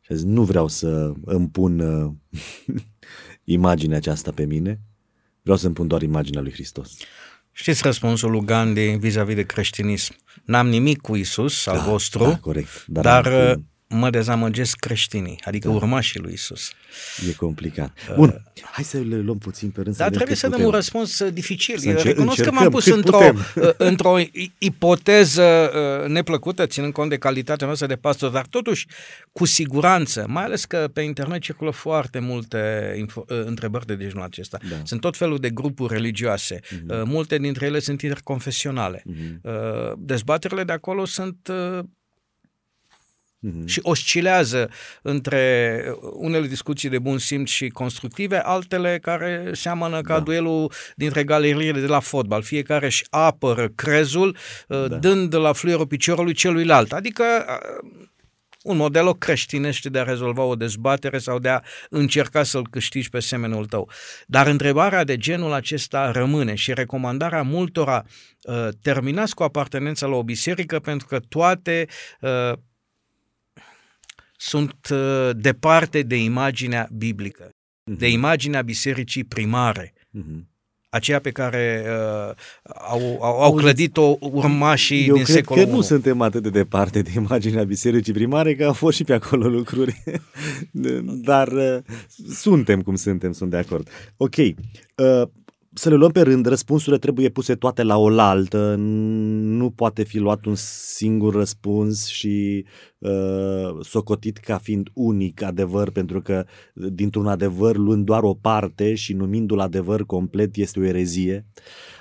Și a zis, nu vreau să îmi pun uh, *laughs* imaginea aceasta pe mine, vreau să îmi pun doar imaginea lui Hristos. Știți răspunsul lui Gandhi vis-a-vis de creștinism? N-am nimic cu Isus al da, vostru, da, corect. dar, dar mă dezamăgesc creștinii, adică da. urmașii lui Isus. E complicat. Bun, uh, hai să le luăm puțin pe rând. Dar trebuie să putem. dăm un răspuns uh, dificil. Să încer- Recunosc că încercăm m-am pus cât într-o, putem. uh, într-o ipoteză neplăcută, ținând cont de calitatea noastră de pastor, dar totuși, cu siguranță, mai ales că pe internet circulă foarte multe info- întrebări de genul acesta. Da. Sunt tot felul de grupuri religioase. Uh-huh. Multe dintre ele sunt interconfesionale. Uh-huh. Dezbaterile de acolo sunt Mhm. și oscilează între unele discuții de bun simț și constructive, altele care seamănă ca Da. duelul dintre galeriile de la fotbal. Fiecare își apără crezul, da. dând la fluierul piciorului celuilalt. Adică un model creștinește de a rezolva o dezbatere sau de a încerca să-l câștigi pe semenul tău. Dar întrebarea de genul acesta rămâne și recomandarea multora uh, terminați cu apartenența la o biserică pentru că toate uh, sunt uh, departe de imaginea biblică, uh-huh. de imaginea bisericii primare, uh-huh. aceea pe care uh, au, au, au clădit-o urmașii Eu din cred secolul că nu suntem atât de departe de imaginea bisericii primare, că au fost și pe acolo lucruri. *laughs* Dar uh, suntem cum suntem, sunt de acord. Ok. Uh, să le luăm pe rând, răspunsurile trebuie puse toate la oaltă, nu poate fi luat un singur răspuns și uh, socotit ca fiind unic adevăr, pentru că dintr-un adevăr luând doar o parte și numindu-l adevăr complet este o erezie.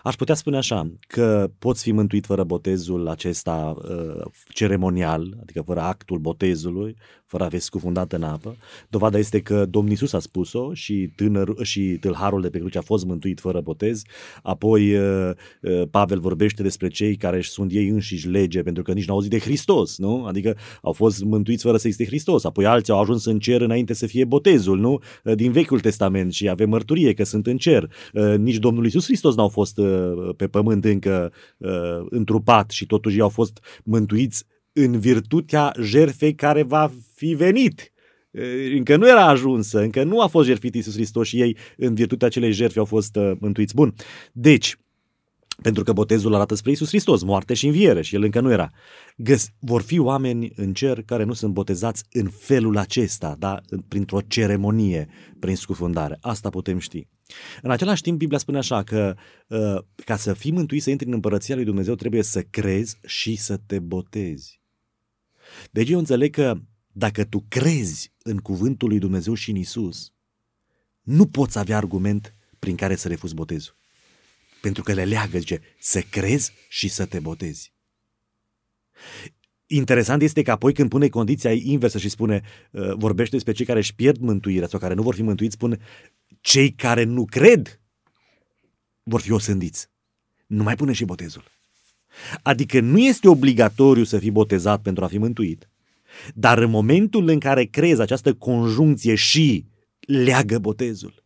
Aș putea spune așa, că poți fi mântuit fără botezul acesta uh, ceremonial, adică fără actul botezului, fără a fi scufundat în apă. Dovada este că Domnul Iisus a spus-o și, tânăr, și tâlharul de pe cruce a fost mântuit fără botez. Apoi uh, uh, Pavel vorbește despre cei care sunt ei înșiși lege pentru că nici n-au auzit de Hristos, nu? Adică au fost mântuiți fără să existe Hristos. Apoi alții au ajuns în cer înainte să fie botezul, nu? Uh, din Vechiul Testament și avem mărturie că sunt în cer. Uh, nici Domnul Iisus Hristos n-au fost uh, pe pământ încă uh, întrupat și totuși au fost mântuiți în virtutea jertfei care va fi venit. Încă nu era ajunsă, încă nu a fost jertfit Iisus Hristos și ei în virtutea acelei jertfe au fost uh, mântuiți. Bun, deci, pentru că botezul arată spre Iisus Hristos, moarte și înviere și el încă nu era. Găs, vor fi oameni în cer care nu sunt botezați în felul acesta, da? printr-o ceremonie, prin scufundare. Asta putem ști. În același timp, Biblia spune așa că uh, ca să fii mântuit, să intri în împărăția lui Dumnezeu, trebuie să crezi și să te botezi. Deci eu înțeleg că dacă tu crezi în cuvântul lui Dumnezeu și în Isus, nu poți avea argument prin care să refuzi botezul. Pentru că le leagă, zice, să crezi și să te botezi. Interesant este că apoi când pune condiția inversă și spune, uh, vorbește despre cei care își pierd mântuirea sau care nu vor fi mântuiți, spune, cei care nu cred vor fi osândiți. Nu mai pune și botezul. Adică nu este obligatoriu să fii botezat pentru a fi mântuit, dar în momentul în care crezi această conjuncție și leagă botezul,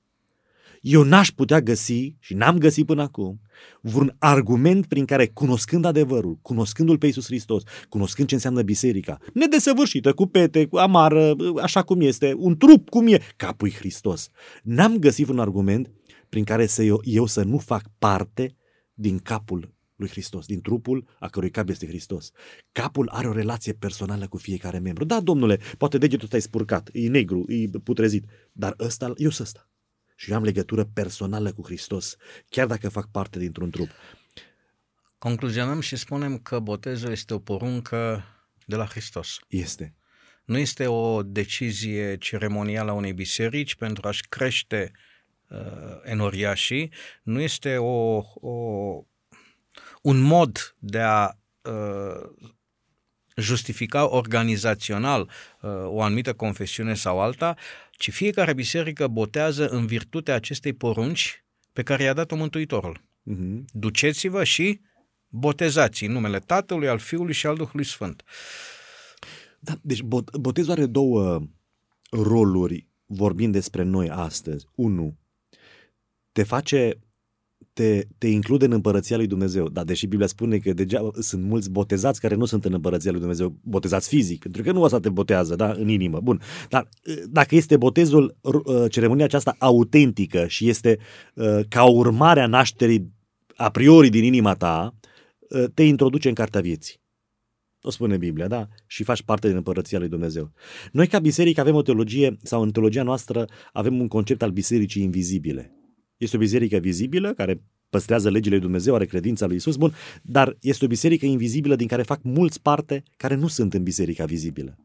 eu n-aș putea găsi și n-am găsit până acum vreun argument prin care, cunoscând adevărul, cunoscându-L pe Iisus Hristos, cunoscând ce înseamnă biserica, nedesăvârșită, cu pete, cu amară, așa cum este, un trup cum e, capul Hristos, n-am găsit un argument prin care să eu, eu să nu fac parte din capul lui Hristos, din trupul a cărui cap este Hristos. Capul are o relație personală cu fiecare membru. Da, domnule, poate degetul ăsta e spurcat, e negru, e putrezit, dar ăsta, eu sunt ăsta. Și eu am legătură personală cu Hristos, chiar dacă fac parte dintr-un trup. Concluzionăm și spunem că botezul este o poruncă de la Hristos. Este. Nu este o decizie ceremonială a unei biserici pentru a-și crește uh, enoriașii, nu este o, o, un mod de a uh, justifica organizațional uh, o anumită confesiune sau alta, ci fiecare biserică botează în virtutea acestei porunci pe care i-a dat-o Mântuitorul. Uh-huh. Duceți-vă și botezați în numele Tatălui, al Fiului și al Duhului Sfânt. Da, deci bot- botezul are două roluri vorbind despre noi astăzi. Unu, te face te, te include în împărăția lui Dumnezeu. Dar deși Biblia spune că deja sunt mulți botezați care nu sunt în împărăția lui Dumnezeu, botezați fizic, pentru că nu asta te botează, da, în inimă. Bun. Dar dacă este botezul, ceremonia aceasta autentică și este ca urmare a nașterii a priori din inima ta, te introduce în cartea vieții. O spune Biblia, da? Și faci parte din împărăția lui Dumnezeu. Noi ca biserică avem o teologie, sau în teologia noastră avem un concept al bisericii invizibile. Este o biserică vizibilă care păstrează legile lui Dumnezeu, are credința lui Isus, bun, dar este o biserică invizibilă din care fac mulți parte care nu sunt în biserica vizibilă.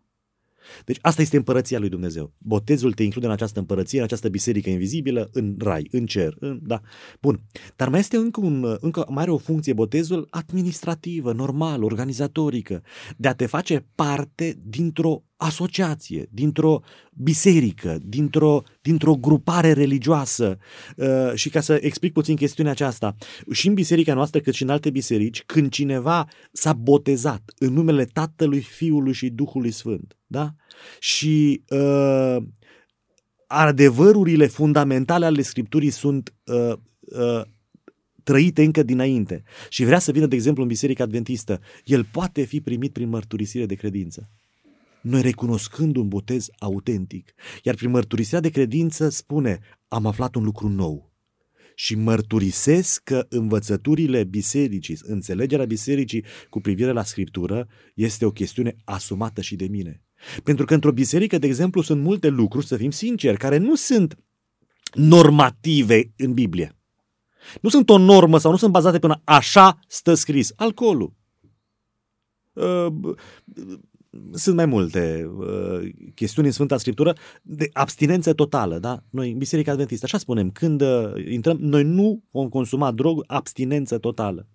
Deci asta este împărăția lui Dumnezeu. Botezul te include în această împărăție, în această biserică invizibilă, în rai, în cer. În, da. Bun. Dar mai este încă, un, încă mai are o funcție botezul administrativă, normal, organizatorică, de a te face parte dintr-o asociație, dintr-o biserică, dintr-o, dintr-o grupare religioasă. Uh, și ca să explic puțin chestiunea aceasta, și în biserica noastră, cât și în alte biserici, când cineva s-a botezat în numele Tatălui, Fiului și Duhului Sfânt, da? Și uh, adevărurile fundamentale ale Scripturii sunt uh, uh, trăite încă dinainte și vrea să vină, de exemplu, în Biserica Adventistă, el poate fi primit prin mărturisire de credință noi recunoscând un botez autentic. Iar prin mărturisirea de credință spune, am aflat un lucru nou. Și mărturisesc că învățăturile bisericii, înțelegerea bisericii cu privire la Scriptură este o chestiune asumată și de mine. Pentru că într-o biserică, de exemplu, sunt multe lucruri, să fim sinceri, care nu sunt normative în Biblie. Nu sunt o normă sau nu sunt bazate până așa stă scris. Alcoolul. Uh, sunt mai multe uh, chestiuni în Sfânta Scriptură de abstinență totală, da? Noi, în Biserica Adventistă, așa spunem, când uh, intrăm, noi nu vom consuma drog, abstinență totală.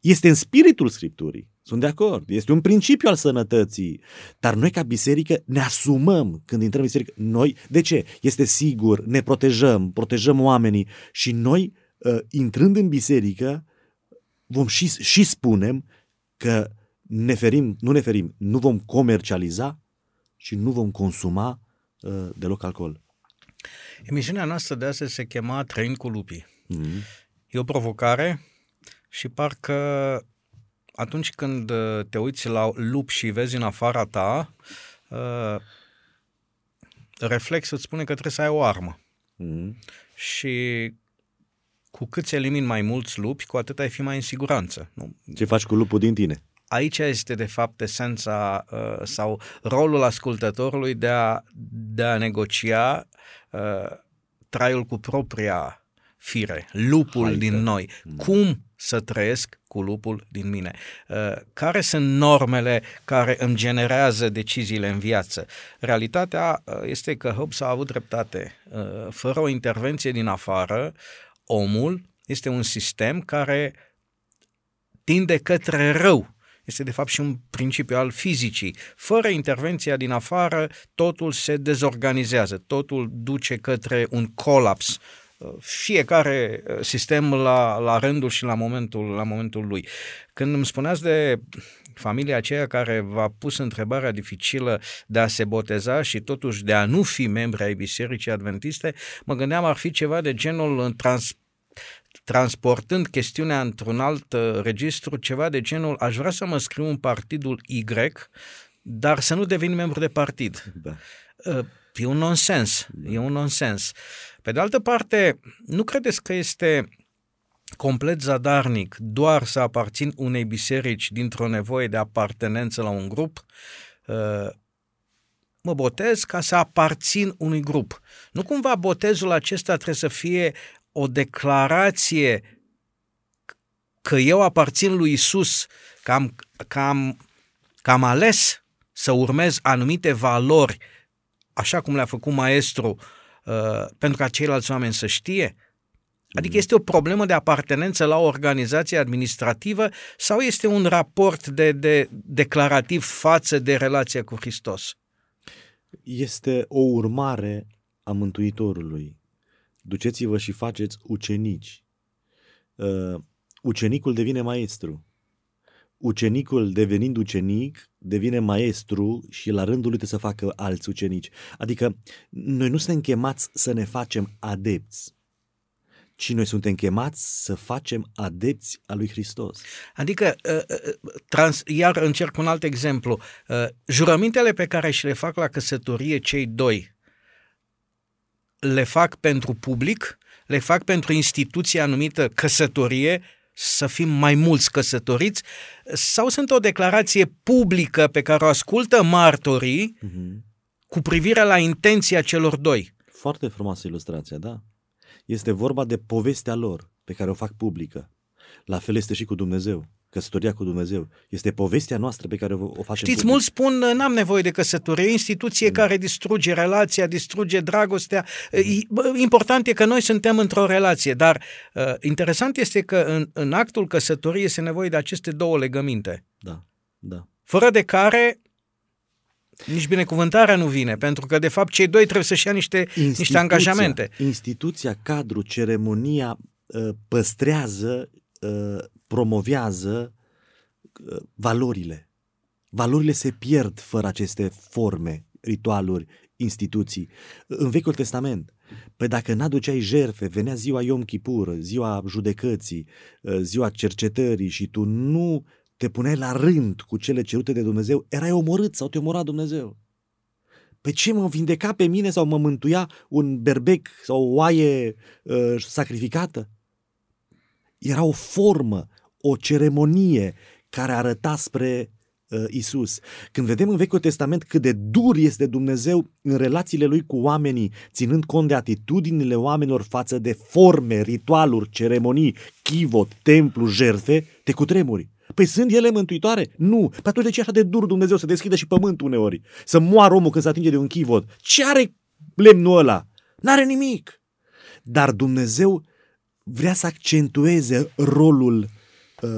Este în spiritul Scripturii, sunt de acord, este un principiu al sănătății, dar noi ca biserică ne asumăm când intrăm în biserică. Noi, de ce? Este sigur, ne protejăm, protejăm oamenii și noi, uh, intrând în biserică, vom și, și spunem că ne ferim, nu ne ferim, nu vom comercializa și nu vom consuma uh, deloc alcool. Emisiunea noastră de astăzi se chema Trăind cu lupii. Mm-hmm. E o provocare și parcă atunci când uh, te uiți la lup și vezi în afara ta, uh, reflexul îți spune că trebuie să ai o armă. Mm-hmm. Și cu cât se elimin mai mulți lupi, cu atât ai fi mai în siguranță. Nu? Ce faci cu lupul din tine? Aici este de fapt esența uh, sau rolul ascultătorului de a, de a negocia uh, traiul cu propria fire, lupul Hai din noi. Mm. Cum să trăiesc cu lupul din mine? Uh, care sunt normele care îmi generează deciziile în viață? Realitatea uh, este că Hobbes a avut dreptate. Uh, fără o intervenție din afară, omul este un sistem care tinde către rău este de fapt și un principiu al fizicii. Fără intervenția din afară, totul se dezorganizează, totul duce către un colaps fiecare uh, sistem la, la rândul și la momentul, la momentul lui. Când îmi spuneați de familia aceea care v-a pus întrebarea dificilă de a se boteza și totuși de a nu fi membri ai Bisericii Adventiste, mă gândeam ar fi ceva de genul în trans transportând chestiunea într-un alt uh, registru, ceva de genul, aș vrea să mă scriu în partidul Y, dar să nu devin membru de partid. Da. Uh, e un nonsens, da. e un nonsens. Pe de altă parte, nu credeți că este complet zadarnic doar să aparțin unei biserici dintr-o nevoie de apartenență la un grup, uh, mă botez ca să aparțin unui grup. Nu cumva botezul acesta trebuie să fie o declarație că eu aparțin lui Isus, că am, că am, că am ales să urmez anumite valori, așa cum le-a făcut maestru, uh, pentru ca ceilalți oameni să știe? Adică mm. este o problemă de apartenență la o organizație administrativă sau este un raport de, de declarativ față de relația cu Hristos? Este o urmare a Mântuitorului. Duceți-vă și faceți ucenici. Uh, ucenicul devine maestru. Ucenicul devenind ucenic devine maestru și la rândul lui să facă alți ucenici. Adică noi nu suntem chemați să ne facem adepți ci noi suntem chemați să facem adepți a lui Hristos. Adică, uh, uh, trans, iar încerc un alt exemplu, uh, jurămintele pe care și le fac la căsătorie cei doi, le fac pentru public, le fac pentru instituția anumită căsătorie, să fim mai mulți căsătoriți, sau sunt o declarație publică pe care o ascultă martorii uh-huh. cu privire la intenția celor doi. Foarte frumoasă ilustrația, da. Este vorba de povestea lor pe care o fac publică. La fel este și cu Dumnezeu. Căsătoria cu Dumnezeu. Este povestea noastră pe care o, o facem Știți, public. mulți spun, n-am nevoie de căsătorie, e o instituție mm. care distruge relația, distruge dragostea. Mm. Important e că noi suntem într-o relație, dar uh, interesant este că în, în actul căsătoriei este nevoie de aceste două legăminte. Da, da. Fără de care nici binecuvântarea nu vine, pentru că, de fapt, cei doi trebuie să-și ia niște, niște angajamente. Instituția, cadru, ceremonia uh, păstrează, uh, promovează uh, valorile. Valorile se pierd fără aceste forme, ritualuri, instituții. În Vechiul Testament, Păi dacă n-aduceai jerfe, venea ziua Iom Kippur, ziua judecății, ziua cercetării și tu nu te puneai la rând cu cele cerute de Dumnezeu, erai omorât sau te omora Dumnezeu. Pe ce mă vindeca pe mine sau mă mântuia un berbec sau o oaie uh, sacrificată? Era o formă, o ceremonie care arăta spre uh, Isus. Când vedem în Vechiul Testament cât de dur este Dumnezeu în relațiile lui cu oamenii, ținând cont de atitudinile oamenilor față de forme, ritualuri, ceremonii, chivot, templu, jerfe, te cutremuri. Păi sunt ele mântuitoare? Nu. Pe atunci de ce așa de dur Dumnezeu să deschidă și pământul uneori? Să moară omul când se atinge de un chivot? Ce are lemnul ăla? N-are nimic. Dar Dumnezeu vrea să accentueze rolul uh,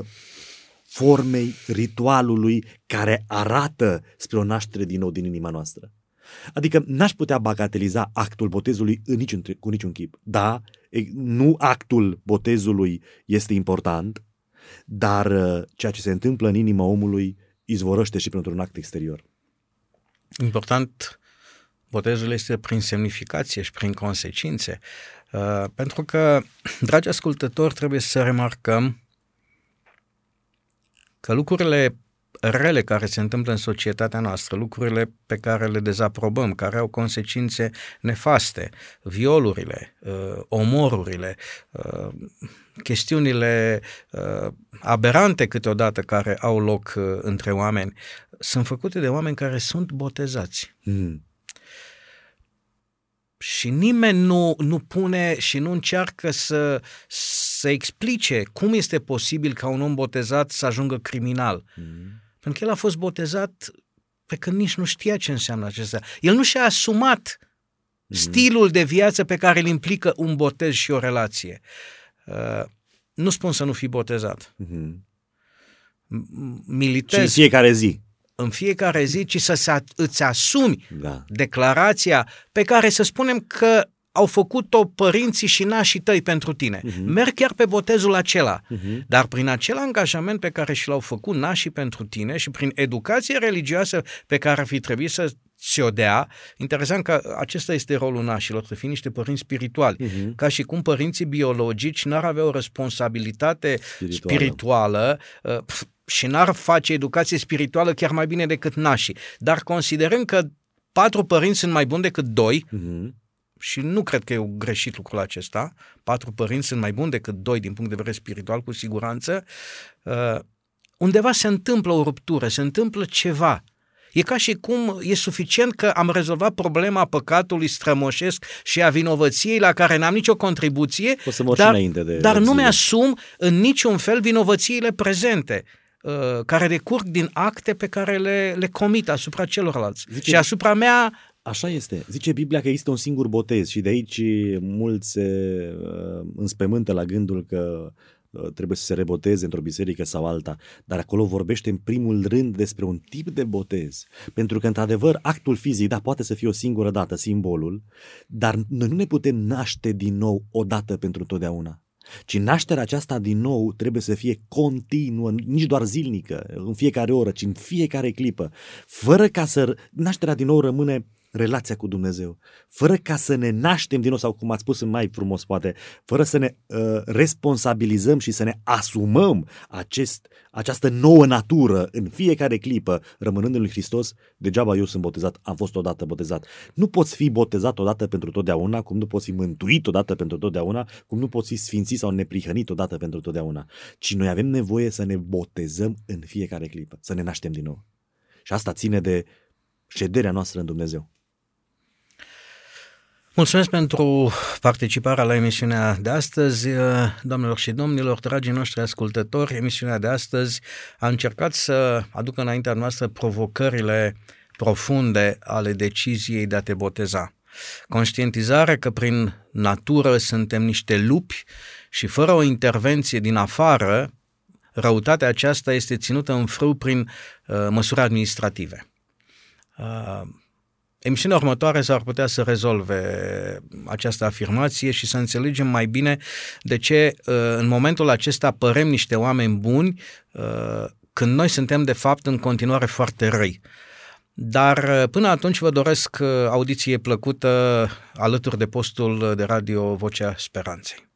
formei, ritualului care arată spre o naștere din nou din inima noastră. Adică n-aș putea bagateliza actul botezului în niciun, cu niciun chip. Da, nu actul botezului este important, dar uh, ceea ce se întâmplă în inima omului izvorăște și pentru un act exterior. Important, botezul este prin semnificație și prin consecințe. Uh, pentru că, *clears throat* dragi ascultători, trebuie să remarcăm că lucrurile rele care se întâmplă în societatea noastră, lucrurile pe care le dezaprobăm, care au consecințe nefaste, violurile, uh, omorurile, uh, chestiunile uh, aberante câteodată care au loc uh, între oameni, sunt făcute de oameni care sunt botezați. Mm. Și nimeni nu, nu pune și nu încearcă să, să explice cum este posibil ca un om botezat să ajungă criminal. Mm pentru că el a fost botezat pe când nici nu știa ce înseamnă acesta. El nu și-a asumat mm-hmm. stilul de viață pe care îl implică un botez și o relație. Uh, nu spun să nu fii botezat. Mm-hmm. Militez. Și în fiecare zi. În fiecare zi, ci să îți asumi da. declarația pe care să spunem că au făcut-o părinții și nașii tăi pentru tine. Uh-huh. Merg chiar pe botezul acela. Uh-huh. Dar prin acel angajament pe care și l-au făcut nașii pentru tine și prin educație religioasă pe care ar fi trebuit să ți-o dea, interesant că acesta este rolul nașilor, să fie niște părinți spirituali. Uh-huh. Ca și cum părinții biologici n-ar avea o responsabilitate spirituală, spirituală uh, și n-ar face educație spirituală chiar mai bine decât nașii. Dar considerând că patru părinți sunt mai buni decât doi, uh-huh și nu cred că e greșit lucrul acesta, patru părinți sunt mai buni decât doi din punct de vedere spiritual, cu siguranță, uh, undeva se întâmplă o ruptură, se întâmplă ceva. E ca și cum e suficient că am rezolvat problema păcatului strămoșesc și a vinovăției la care n-am nicio contribuție, O să mor și dar, înainte de dar nu zile. mi-asum în niciun fel vinovățiile prezente uh, care decurg din acte pe care le, le comit asupra celorlalți. Zice- Și asupra mea Așa este. Zice Biblia că există un singur botez și de aici mulți se uh, înspemântă la gândul că uh, trebuie să se reboteze într-o biserică sau alta, dar acolo vorbește în primul rând despre un tip de botez. Pentru că, într-adevăr, actul fizic, da, poate să fie o singură dată, simbolul, dar noi nu ne putem naște din nou o dată pentru totdeauna. Ci nașterea aceasta din nou trebuie să fie continuă, nici doar zilnică, în fiecare oră, ci în fiecare clipă, fără ca să... Nașterea din nou rămâne relația cu Dumnezeu, fără ca să ne naștem din nou, sau cum ați spus în mai frumos poate, fără să ne uh, responsabilizăm și să ne asumăm acest, această nouă natură în fiecare clipă, rămânând în lui Hristos, degeaba eu sunt botezat, am fost odată botezat. Nu poți fi botezat odată pentru totdeauna, cum nu poți fi mântuit odată pentru totdeauna, cum nu poți fi sfințit sau neprihănit odată pentru totdeauna, ci noi avem nevoie să ne botezăm în fiecare clipă, să ne naștem din nou. Și asta ține de șederea noastră în Dumnezeu. Mulțumesc pentru participarea la emisiunea de astăzi. Doamnelor și domnilor, dragii noștri ascultători, emisiunea de astăzi a încercat să aducă înaintea noastră provocările profunde ale deciziei de a te boteza. Conștientizare că prin natură suntem niște lupi și fără o intervenție din afară, răutatea aceasta este ținută în frâu prin uh, măsuri administrative. Uh, Emisiunea următoare s-ar putea să rezolve această afirmație și să înțelegem mai bine de ce în momentul acesta părem niște oameni buni când noi suntem de fapt în continuare foarte răi. Dar până atunci vă doresc audiție plăcută alături de postul de radio Vocea Speranței.